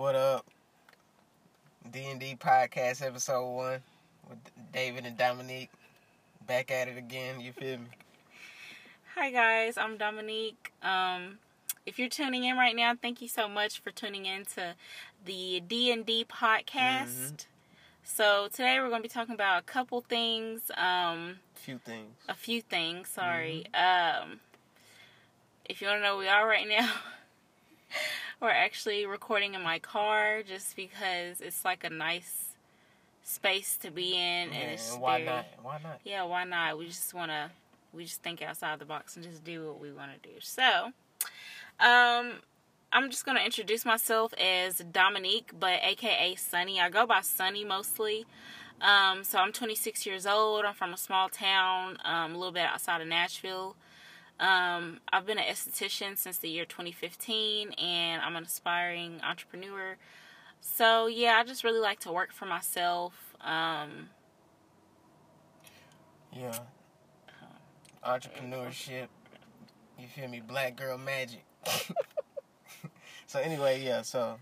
What up? D and D podcast episode one with David and Dominique. Back at it again. You feel me? Hi guys, I'm Dominique. Um, if you're tuning in right now, thank you so much for tuning in to the D and D podcast. Mm-hmm. So today we're going to be talking about a couple things. Um, Few things. a few things. Sorry. Mm-hmm. Um, if you want to know where we are right now, we're actually recording in my car just because it's like a nice space to be in, and it's why very- not? Why not? yeah, why not? We just want to, we just think outside the box and just do what we want to do. So, um, I'm just going to introduce myself as Dominique, but AKA Sunny. I go by Sunny mostly. Um, so I'm 26 years old. I'm from a small town, um, a little bit outside of Nashville. Um, I've been an esthetician since the year 2015, and I'm an aspiring entrepreneur. So yeah, I just really like to work for myself. Um, Yeah. Entrepreneurship. You feel me? Black girl magic. so anyway, yeah. So,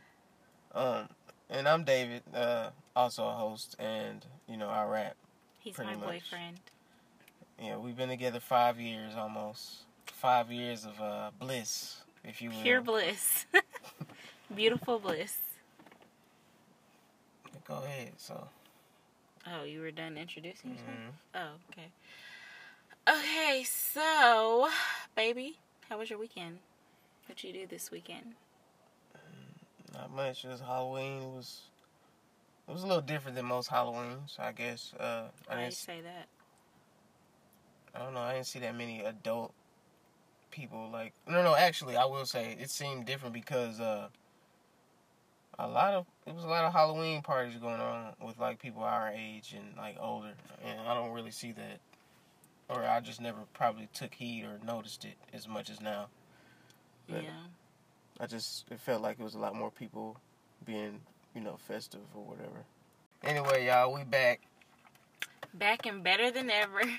um, and I'm David, uh, also a host, and you know I rap. he's my much. boyfriend. Yeah, we've been together five years almost. Five years of uh, bliss, if you will. Pure bliss. Beautiful bliss. Go ahead. So. Oh, you were done introducing yourself? mhm. Oh, okay. Okay, so, baby, how was your weekend? What you do this weekend? Not much. Just Halloween was. It was a little different than most Halloweens, I guess. Uh, I Why do you didn't. say that? I don't know. I didn't see that many adult people. Like no, no. Actually, I will say it seemed different because uh, a lot of it was a lot of Halloween parties going on with like people our age and like older, and I don't really see that, or I just never probably took heed or noticed it as much as now. Yeah. Yeah. I just it felt like it was a lot more people being you know festive or whatever. Anyway, y'all, we back. Back and better than ever.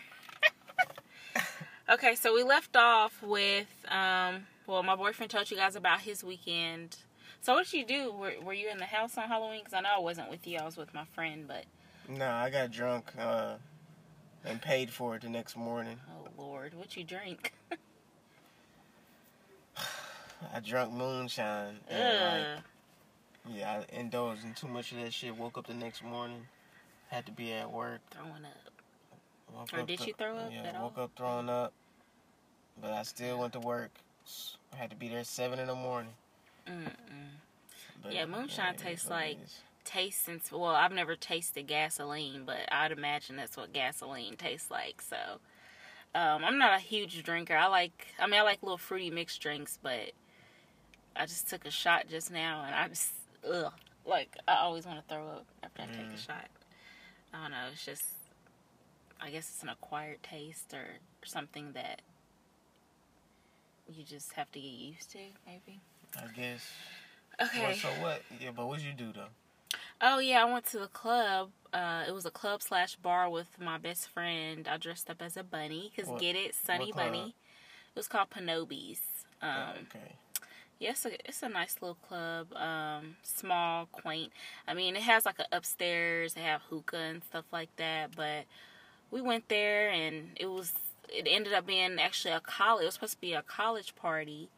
okay, so we left off with, um, well, my boyfriend told you guys about his weekend. So what did you do? Were, were you in the house on Halloween? Because I know I wasn't with you. I was with my friend, but, Nah, I got drunk uh, and paid for it the next morning. oh, Lord, what you drink? I drunk moonshine. And like, yeah, I indulged in too much of that shit. Woke up the next morning, had to be at work. Throwing up. Woke Or up did thro- you throw up Yeah, at all? woke up throwing up, but I still went to work. I had to be there seven in the morning. Mm-mm. But, Yeah, moonshine is tastes like- taste since well i've never tasted gasoline but i'd imagine that's what gasoline tastes like so um, i'm not a huge drinker i like i mean i like little fruity mixed drinks but i just took a shot just now and i just ugh like i always want to throw up after i take a Mm. shot i don't know it's just i guess it's an acquired taste or something that you just have to get used to maybe I guess. okay Well, so what? Yeah, but what'd you do though? Oh yeah, I went to the club. Uh, it was a club slash bar with my best friend. I dressed up as a bunny. Cause What- get it, Sunny? Bunny. It was called Panobi's. Um, Oh, okay. yeah, it's a, it's a nice little club. Um, small, quaint. I mean, it has like an upstairs. They have hookah and stuff like that. But we went there, and it was it ended up being actually a college. It was supposed to be a college party.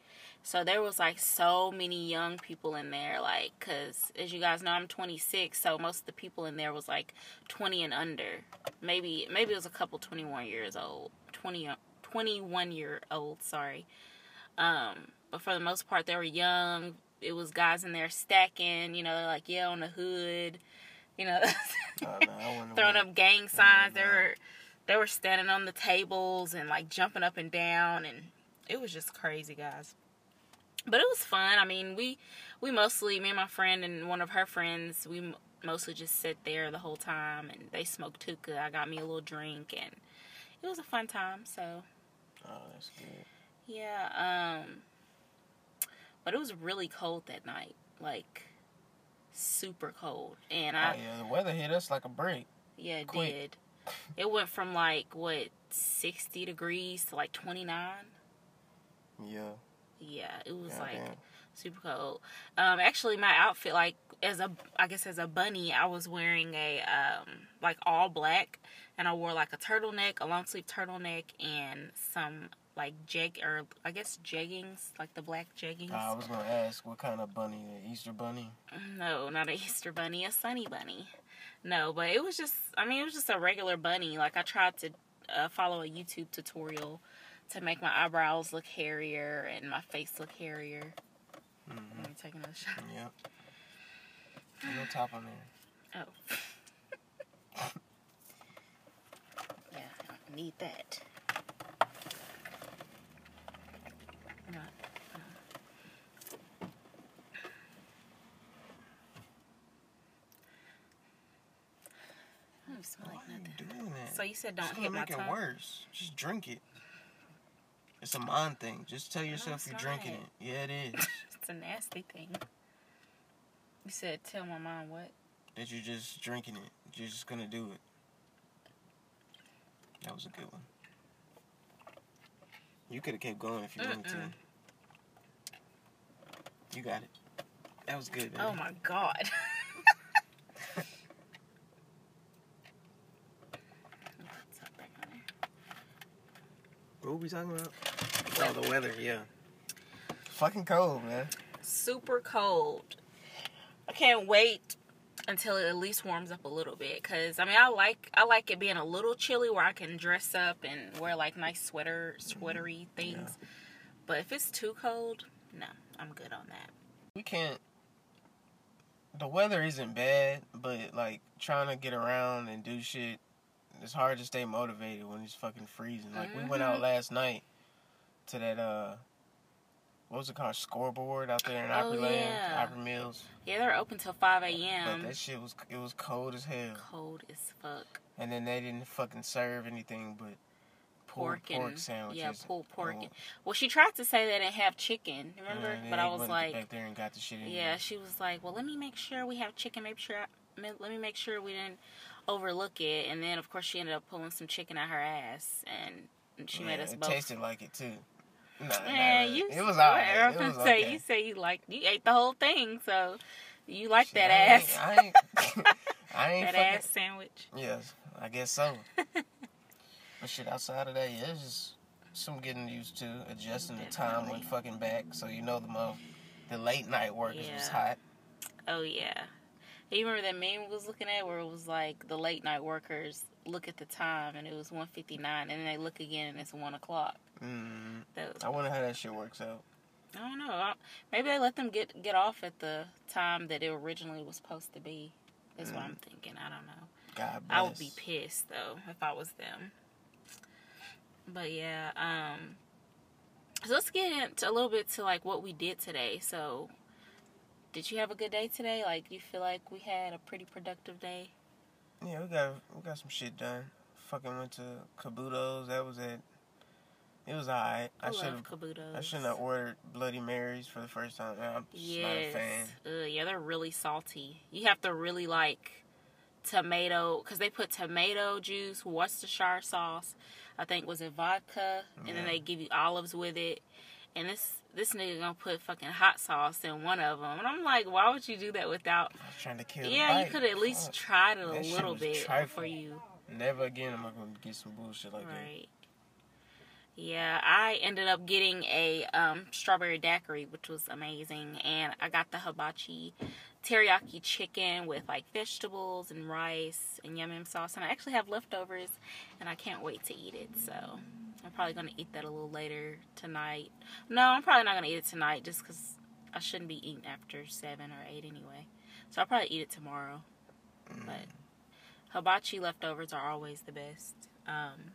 So there was like so many young people in there, like, cause as you guys know, I'm 26, so most of the people in there was like 20 and under. Maybe maybe it was a couple 21 years old, 20 21 year old, sorry. Um, but for the most part, they were young. It was guys in there stacking, you know, they're like yeah on the hood, you know, Oh, no, throwing up gang signs. They no. were they were standing on the tables and like jumping up and down, and it was just crazy, guys. But it was fun. I mean, we we mostly me and my friend and one of her friends we mostly just sit there the whole time, and they smoked hookah. I got me a little drink, and it was a fun time. So Oh, that's good. yeah, um, but it was really cold that night, like super cold, and I oh, yeah, the weather hit us like a break. Yeah, it Quick. did. It went from like what sixty degrees to like twenty nine. Yeah. Yeah, it was Yeah, like damn. super cold. Um, actually, my outfit, like as a, I guess as a bunny, I was wearing a um, like all black, and I wore like a turtleneck, a long sleeve turtleneck, and some like jeg or I guess jeggings, like the black jeggings. I was gonna ask what kind of bunny, the Easter bunny. No, not an Easter bunny, a sunny bunny. No, but it was just, I mean, it was just a regular bunny. Like I tried to uh, follow a YouTube tutorial to make my eyebrows look hairier and my face look hairier. Mm-hmm. I'm taking a shot. Yep. No top on there. Oh. yeah, I need that. Not, I don't smell Why like are you nothing. doing that? So you said don't hit my make it worse. Just drink it. It's a mind thing. Just tell yourself it's you're drinking it. Yeah, it is. It's a nasty thing. You said tell my mom what? that you're just drinking it. You're just gonna do it. That was a good one. You could have kept going if you wanted to. You got it. That was good, baby. Oh my god. What were we talking about? Oh, the weather, yeah. Fucking cold, man. Super cold. I can't wait until it at least warms up a little bit cuz I mean I like I like it being a little chilly where I can dress up and wear like nice sweater sweatery things. But if it's too cold, no, I'm good on that. We can't. The weather isn't bad, but like trying to get around and do shit, it's hard to stay motivated when it's fucking freezing. Like we went out Mhm. last night to that uh, what was it called? Scoreboard out there in Oh, Opry Land, yeah. Opry Mills. Yeah, they're open till 5 a.m. But that shit was it was cold as hell, Cold as fuck. and then they didn't fucking serve anything but Pork pork, pork and sandwiches. yeah, pulled pork. Oh, and- Well, she tried to say they didn't have chicken, remember? and but I was like, back there and got the shit. Yeah, she was like, "Well, let me make sure we have chicken. Make sure, I, let me make sure we didn't overlook it." And then, of course, she ended up pulling some chicken out her ass, and she made Yeah, us it both. tasted like it too. Nah, Yeah, nah. you. It was. I was It was say okay. you say you like you ate the whole thing, so you like Shit, that I ain't- ass, I ain't. I ain't that fucking. ass sandwich. Yes, I guess so. but shit, outside of that, yeah, it's just some getting used to adjusting the time when fucking back. So you know the mo, the late night workers was Yeah. hot. Oh yeah. You remember that meme we was looking at where it was like the late night workers look at the time and it was one fifty nine, and then they look again and it's one o'clock. Mm, I wonder how that shit works out. I don't know. Maybe they let them get get off at the time that it originally was supposed to be. Is what I'm thinking. I don't know. God bless. I would be pissed though if I was them. But yeah, um so let's get into a little bit to like what we did today. So did you have a good day today? Like you feel like we had a pretty productive day? Yeah, we got we got some shit done. Fucking went to Kabuto's. That was it. It was alright. I I should have. I shouldn't have ordered Bloody Marys for the first time. I'm just not a Yes. fan. Ugh, yeah, they're really salty. You have to really like tomato because they put tomato juice, Worcestershire sauce. I think was it vodka, and then they give you olives with it. And this this nigga gonna put fucking hot sauce in one of them, and I'm like, why would you do that without? I was trying to kill. the Yeah, you could at least Fuck. tried it a That little bit trifling. before you. Never again am I gonna get some bullshit like that. Right. Yeah, I ended up getting a um, strawberry daiquiri, which was amazing, and I got the hibachi teriyaki chicken with like vegetables and rice and yum yum sauce, and I actually have leftovers, and I can't wait to eat it. So I'm probably gonna eat that a little later tonight. No, I'm probably not gonna eat it tonight, just because I shouldn't be eating after seven or eight anyway. So I'll probably eat it tomorrow. Mm. But hibachi leftovers are always the best. Um,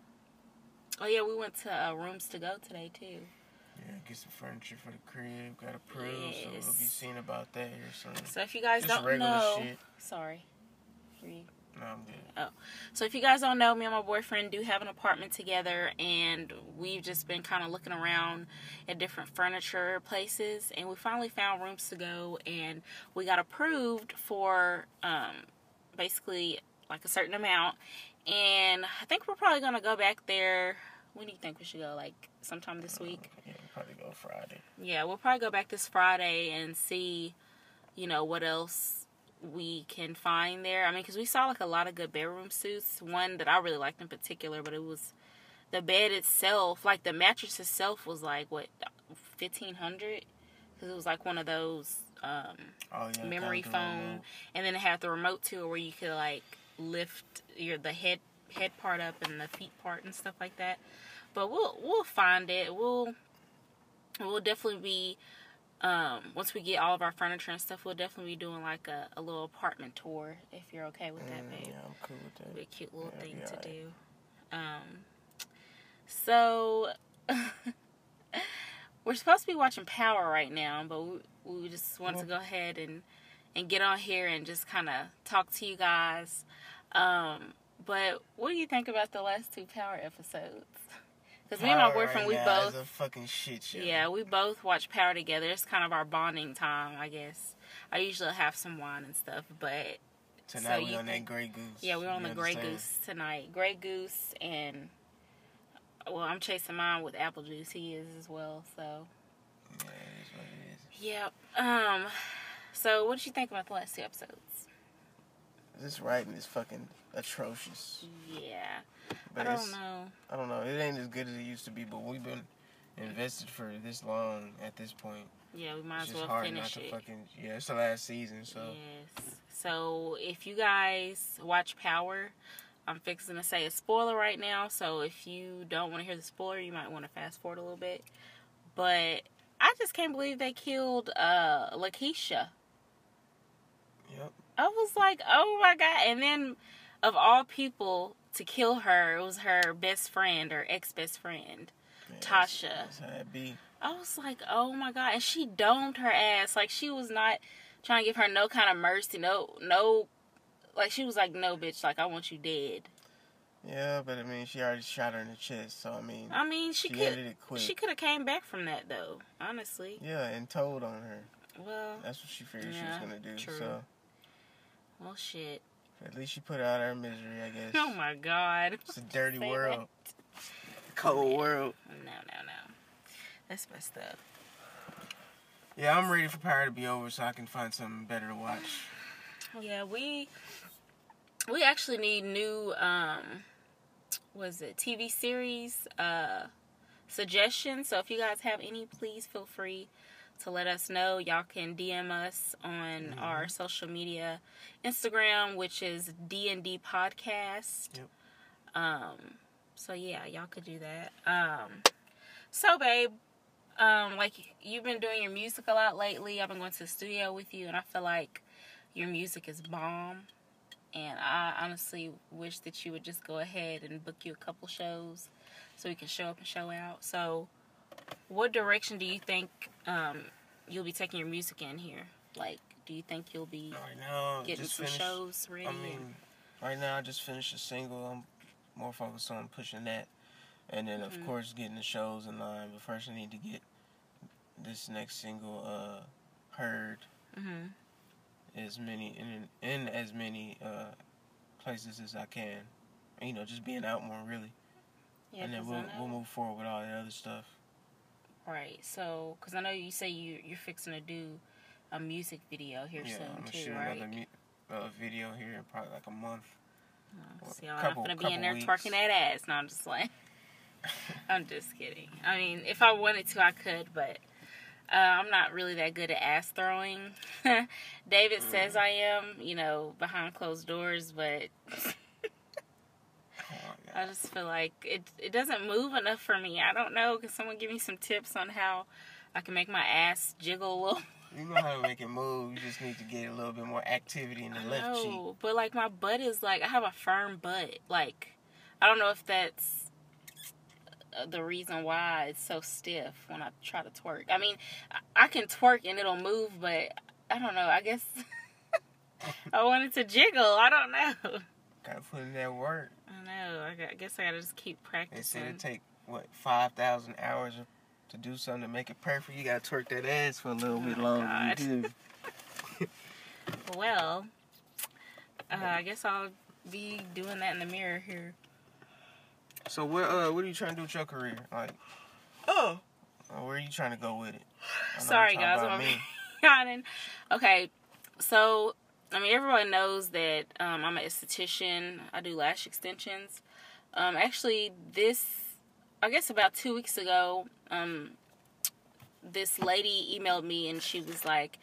oh yeah, we went to uh, Rooms to Go today too. Yeah, get some furniture for the crib. Got approved, so we'll be seeing about that here soon. So if you guys Just don't know, shit. sorry. No, I'm good. So if you guys don't know, me and my boyfriend do have an apartment together, and we've just been kind of looking around at different furniture places, and we finally found rooms to go, and we got approved for um, basically like a certain amount, and I think we're probably gonna go back there. When do you think we should go? Like sometime this week? Yeah, probably go Friday. Yeah, we'll probably go back this Friday and see, you know, what else we can find there. I mean, because we saw like a lot of good bedroom suits. One that I really liked in particular, but it was the bed itself, like the mattress itself, was like what fifteen hundred, because it was like one of those um, Oh yeah. memory foam, and then it had the remote to it where you could like lift your the head head part up and the feet part and stuff like that. But we'll we'll find it. We'll we'll definitely be um, once we get all of our furniture and stuff. We'll definitely be doing like a, a little apartment tour if you're okay with that, Mm, yeah, I'm cool with that. Be a cute little Yeah, thing to alright. do. Um, so we're supposed to be watching Power right now, but we, we just wanted to go ahead and and get on here and just kind of talk to you guys. Um, but what do you think about the last two Power episodes? Because me and my boyfriend, right we both is a fucking shit show. yeah, we both watch Power together. It's kind of our bonding time, I guess. I usually have some wine and stuff, but Tonight So we you on that Grey Goose. yeah, we're on You the Grey? Goose tonight. Grey Goose and well, I'm chasing mine with apple juice. He is as well. So Yeah, it is what it is. yep. Um. So what did you think about the last two episodes? This writing is fucking atrocious. Yeah, But I don't know. I don't know. It ain't as good as it used to be, but we've been invested for this long at this point. Yeah, we might It's as well hard not finish to it. fucking yeah. It's the last season, so Yes. So if you guys watch Power, I'm fixing to say a spoiler right now. So if you don't want to hear the spoiler, you might want to fast forward a little bit. But I just can't believe they killed uh Lakeisha. I was like, oh my god! And then, of all people to kill her, it was her best friend or ex best friend. Yeah, Tasha. That's, that's how it be. I was like, oh my god! And she domed her ass like she was not trying to give her no kind of mercy, no, no, like she was like, no, bitch, like I want you dead. Yeah, but I mean, she already shot her in the chest, so I mean, I mean, she she could, ended it quick. she could have came back from that though. Honestly, yeah, and told on her. well, That's what she figured she was gonna do. true. So well, shit. at least she put out of her misery, I guess. Oh my god. It's a dirty Say world. Cold Yeah. world. No, no, no. That's messed up. Yeah, I'm ready for Power to be over so I can find something better to watch. Yeah, we we actually need new um was it TV series uh suggestions. So if you guys have any, please feel free to let us know. Y'all can DM us on Mhm. our social media, Instagram, which is D and D Podcast. Yep. Um. So yeah, y'all could do that. Um. So babe, um, like you've been doing your music a lot lately. I've been going to the studio with you, and I feel like your music is bomb. And I honestly wish that you would just go ahead and book you a couple shows so we can show up and show out. So, what direction do you think um, you'll be taking your music in here? Like, do you think you'll be Right now, getting some finished. shows ready? I mean, right now I just finished a single. I'm more focused on pushing that, and then Mhm. of course getting the shows in line. But first, I need to get this next single uh, heard hmm as many in in as many uh, places as I can. You know, just being out more really, Yeah, and then we'll we'll move forward with all the other stuff. Right. So, because I know you say you you're fixing to do a music video here yeah, I'm soon gonna too, shoot right? another mu- uh, video here in probably like a month. Oh, See, I'm couple- gonna be in there weeks. twerking that ass. No, I'm just like, I'm just kidding. I mean, if I wanted to, I could, but uh, I'm not really that good at ass throwing. David Mm. says I am, you know, behind closed doors, but. I just feel like it it doesn't move enough for me. I don't know. Can someone give me some tips on how I can make my ass jiggle a little? You know how to make it move. You just need to get a little bit more activity in the left cheek. No, but like my butt is like I have a firm butt. Like I don't know if that's uh, the reason why it's so stiff when I try to twerk. I mean, I- I can twerk and it'll move, but I don't know. I guess I want it to jiggle. I don't know. Gotta put in that work. I know. I, got- I guess I gotta just keep practicing. They said it take what five thousand hours to do something to make it perfect. You gotta twerk that ass for a little bit Oh, longer. You do. Well, uh, I guess I'll be doing that in the mirror here. So what? Uh, what are you trying to do with your career? Like, oh, Uh, Where are you trying to go with it? Sorry, guys. I'm me. yawning. Okay, so I mean, everyone knows that um, I'm an esthetician. I do lash extensions. Um, actually, this I guess about two weeks ago, um, this lady emailed me and she was like,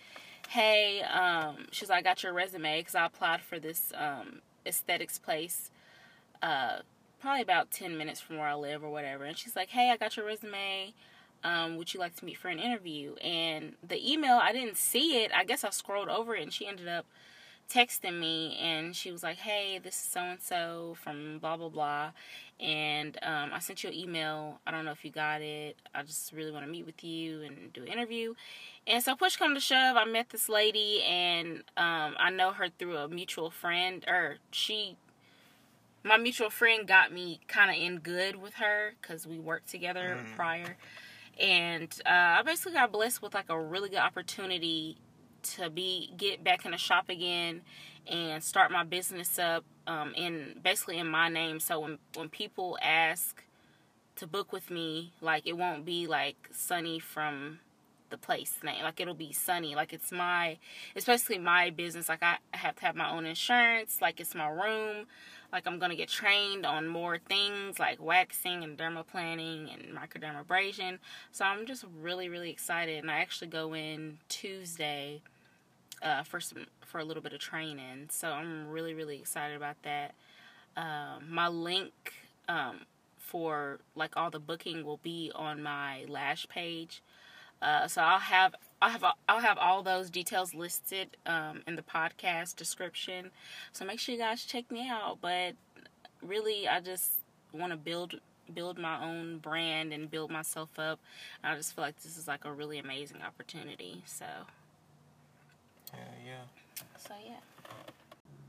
"Hey, um, she's like, I got your resume because I applied for this um, aesthetics place." Uh, probably about 10 minutes from where I live or whatever. And she's like, Hey, I got your resume. Um, would you like to meet for an interview? And the email, I didn't see it. I guess I scrolled over it and she ended up texting me and she was like, Hey, this is so and so from blah, blah, blah. And um, I sent you an email. I don't know if you got it. I just really want to meet with you and do an interview. And so, push come to shove, I met this lady and um, I know her through a mutual friend, or she my mutual friend got me kind of in good with her because we worked together Mm. prior and uh, i basically got blessed with like a really good opportunity to be get back in the shop again and start my business up um, in basically in my name. So when when people ask to book with me like it won't be like sunny from the place name. Like it'll be sunny. Like it's my it's basically my business. Like i have to have my own insurance. Like it's my room. Like I'm gonna get trained on more things like waxing and dermaplaning and microdermabrasion. So I'm just really really excited, and I actually go in Tuesday uh, for some for a little bit of training. So I'm really really excited about that. Um, my link um, for like all the booking will be on my lash page. Uh, so I'll have I'll have I'll have all those details listed um, in the podcast description. So make sure you guys check me out. But really, I just want to build build my own brand and build myself up. I just feel like this is like a really amazing opportunity. So Yeah, yeah. so yeah.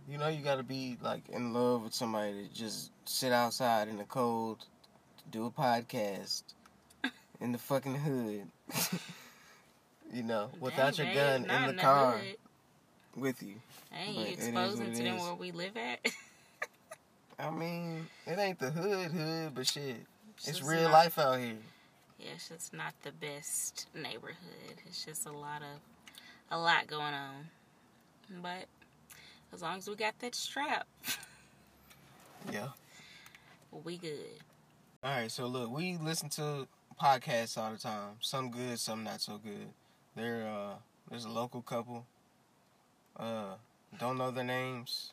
You know, you gotta be like in love with somebody to just sit outside in the cold, do a podcast in the fucking hood. you know, without Dang, your babe, gun not in the car hood. with you. Dang, but you it is exposing to it them where we live at. I mean, it ain't the hood hood, but shit, it's just real not- life out here. Yeah, it's just not the best neighborhood. It's just a lot of a lot going on. But as long as we got that strap, Yeah. we good. All right, so look, we listen to podcasts all the time. Some good, some not so good. There, uh, there's a local couple. Uh, don't know their names.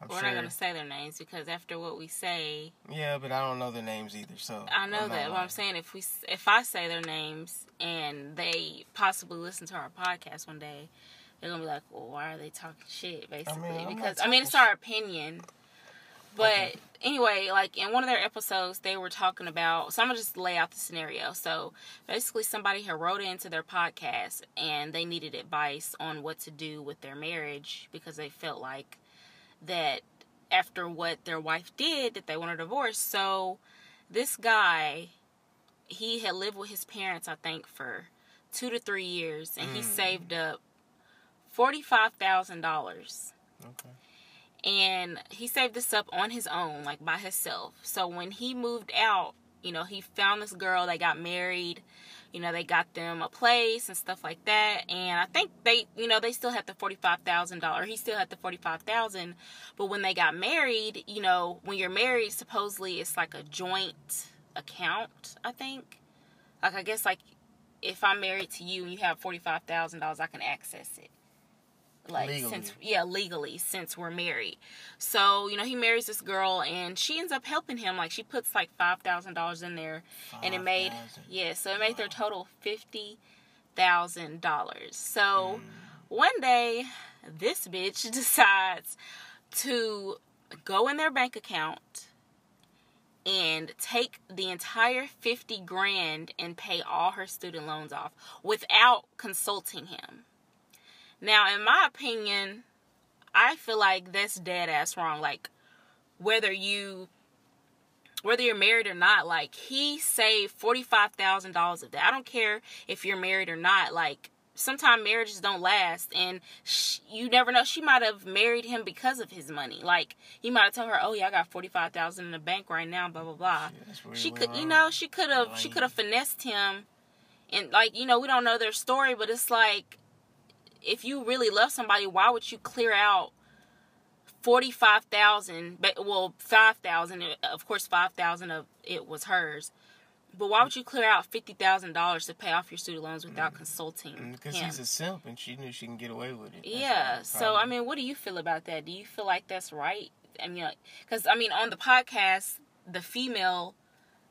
I'm We're sure. not gonna say their names because after what we say, Yeah, but I don't know their names either. So I know I'm that. What. I'm saying if we if I say their names and they possibly listen to our podcast one day, they're gonna be like, "Well, why are they talking shit?" Basically, I'm not because I mean it's our opinion. But Okay. anyway, like in one of their episodes, they were talking about. So I'm gonna just lay out the scenario. So basically, somebody had wrote into their podcast and they needed advice on what to do with their marriage because they felt like that after what their wife did, that they want a divorce. So this guy, he had lived with his parents, I think, for two to three years, and he Mm. saved up forty five thousand dollars Okay. and he saved this up on his own like by himself so when he moved out you know he found this girl they got married you know they got them a place and stuff like that. And i think they you know they still had the $45000 he still had the 45000 but when they got married you know when you're married supposedly it's like a joint account i think. Like i guess like if i'm married to you and you have $45000 i can access it like Legally. since yeah legally since we're married so you know he marries this girl and she ends up helping him like she puts like five thousand dollars in there and it made 5,000. yeah so it made their total fifty thousand dollars so Mm. one day this bitch decides to go in their bank account and take the entire 50 grand and pay all her student loans off without consulting him now, in my opinion, I feel like that's dead ass wrong. Like, whether you, whether you're married or not, like he saved forty five thousand dollars of that. I don't care if you're married or not. Like, sometimes marriages don't last, and sh- you never know. She might have married him because of his money. Like, he might have told her, "Oh yeah, I got forty five thousand in the bank right now." Blah blah blah. Yeah, She could, you know, she could have, she could have finessed him and like you know we don't know their story but it's like if you really love somebody why would you clear out 45,000 well 5,000 of course 5,000 of it was hers but why would you clear out fifty thousand dollars to pay off your student loans without mm. consulting? Because mm, he's a simp, and she knew she can get away with it. That's yeah. So I mean, what do you feel about that? Do you feel like that's right? I mean, because I mean, on the podcast, the female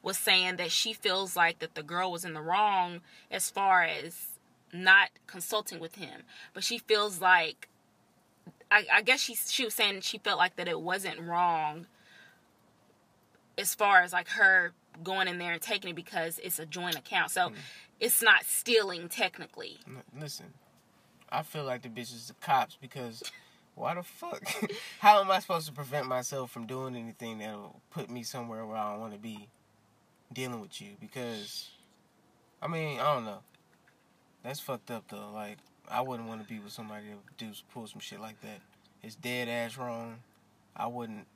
was saying that she feels like that the girl was in the wrong as far as not consulting with him, but she feels like I, I guess she she was saying she felt like that it wasn't wrong as far as like her going in there and taking it because it's a joint account. So mm. it's not stealing technically. Listen, I feel like the bitch is the cops because why the fuck? How am I supposed to prevent myself from doing anything that'll put me somewhere where I don't want to be dealing with you? Because, I mean, I don't know. That's fucked up though. Like, I wouldn't want to be with somebody that do pull some shit like that. It's dead ass wrong. I wouldn't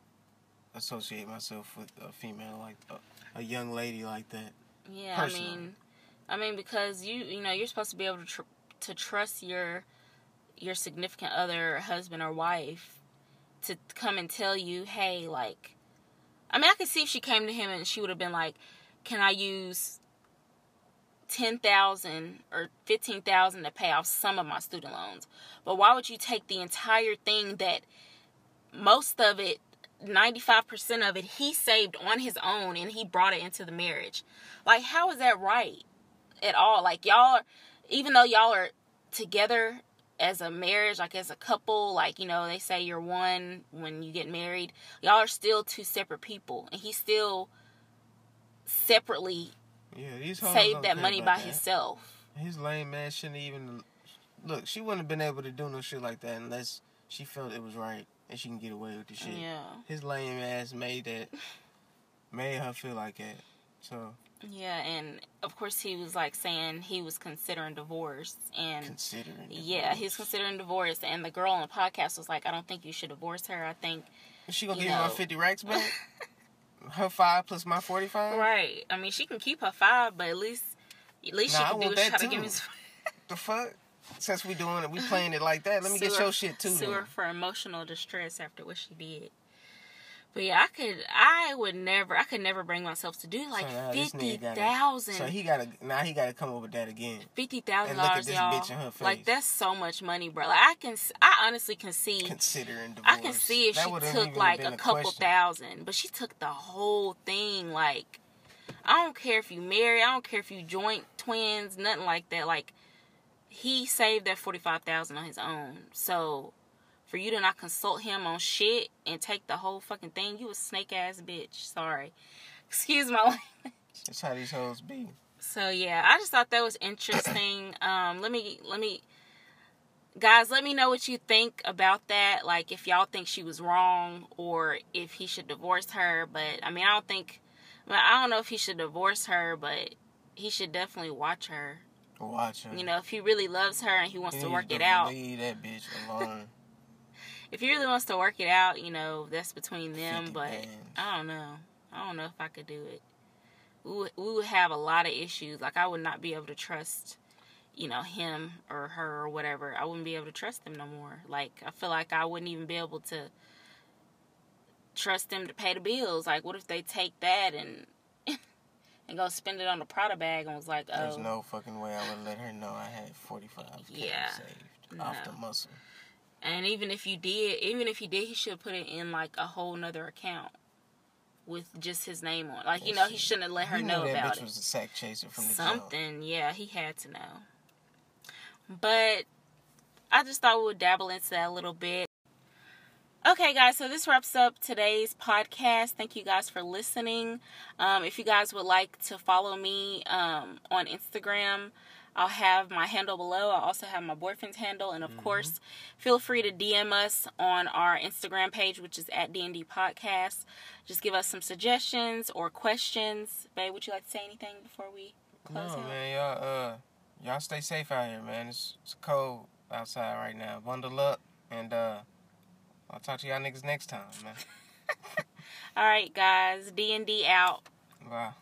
associate myself with a female like a, a young lady like that. Yeah, personally. I mean, I mean because you you know you're supposed to be able to tr- to trust your your significant other, husband or wife, to come and tell you, hey, like, I mean, I could see if she came to him and she would have been like, can I use ten thousand or fifteen thousand to pay off some of my student loans? But why would you take the entire thing that most of it 95% of it he saved on his own and he brought it into the marriage. Like, how is that right at all? Like, y'all, even though y'all are together as a marriage, like as a couple, like, you know, they say you're one when you get married, y'all are still two separate people. And he still separately yeah, saved that money by that. himself. His lame man shouldn't even. Look, she wouldn't have been able to do no shit like that unless she felt it was right and she can get away with the shit. Yeah. His lame ass made that, made her feel like that. So. Yeah, and of course he was like saying he was considering divorce and considering. Divorce. Yeah, he was considering divorce, and the girl on the podcast was like, "I don't think you should divorce her. I think." Is she gonna give know, you my fifty racks back? her five plus my forty five. Right. I mean, she can keep her five, but at least at least nah, she can do is try too. to give me. the fuck since we doing it, we playing it like that. Let me get your shit too. Sue her for emotional distress after what she did. But yeah, I could, I would never, I could never bring myself to do like so fifty thousand. So he gotta now he gotta come up with that again. Fifty thousand dollars, y'all. Like that's so much money, bro. Like I can, I honestly can see. Considering divorce, I can see if that she took like a, a couple question. thousand, but she took the whole thing. Like I don't care if you marry, I don't care if you joint twins, nothing like that. Like he saved that 45,000 on his own. So for you to not consult him on shit and take the whole fucking thing, you a snake ass bitch. Sorry. Excuse my language. That's how these hoes be. So yeah, I just thought that was interesting. Um, let me let me guys, let me know what you think about that. Like if y'all think she was wrong or if he should divorce her. But I mean, I don't think. I don't know if he should divorce her, but he should definitely watch her Watch her. You know, if he really loves her and he wants he to work it out. Leave that bitch alone. If he really wants to work it out, you know, that's between them. But. I don't know. I don't know if I could do it. We would, we would have a lot of issues. Like I would not be able to trust, you know, him or her or whatever. I wouldn't be able to trust them no more. Like I feel like I wouldn't even be able to trust them to pay the bills. Like what if they take that and and go spend it on a Prada bag and was like, oh. There's no fucking way I would let her know I had 45 yeah, saved no. off the muscle. And even if you did, even if you did, he should put it in like a whole nother account with just his name on. Like you know, he shouldn't have let her know that about bitch it. Was a sack chaser from the something. Jump. Yeah, he had to know. But I just thought we would dabble into that a little bit. Okay, guys, so this wraps up today's podcast. Thank you guys for listening. Um, if you guys would like to follow me um, on Instagram, I'll have my handle below. I also have my boyfriend's handle, and of mm-hmm. course, feel free to DM us on our Instagram page, which is at DND Podcast. Just give us some suggestions or questions. Babe, would you like to say anything before we close no, out? man, y'all, uh, y'all stay safe out here, man. It's, it's cold outside right now. Bundle up and uh I'll talk to y'all niggas next time, man. All right, guys. D and D out. Wow.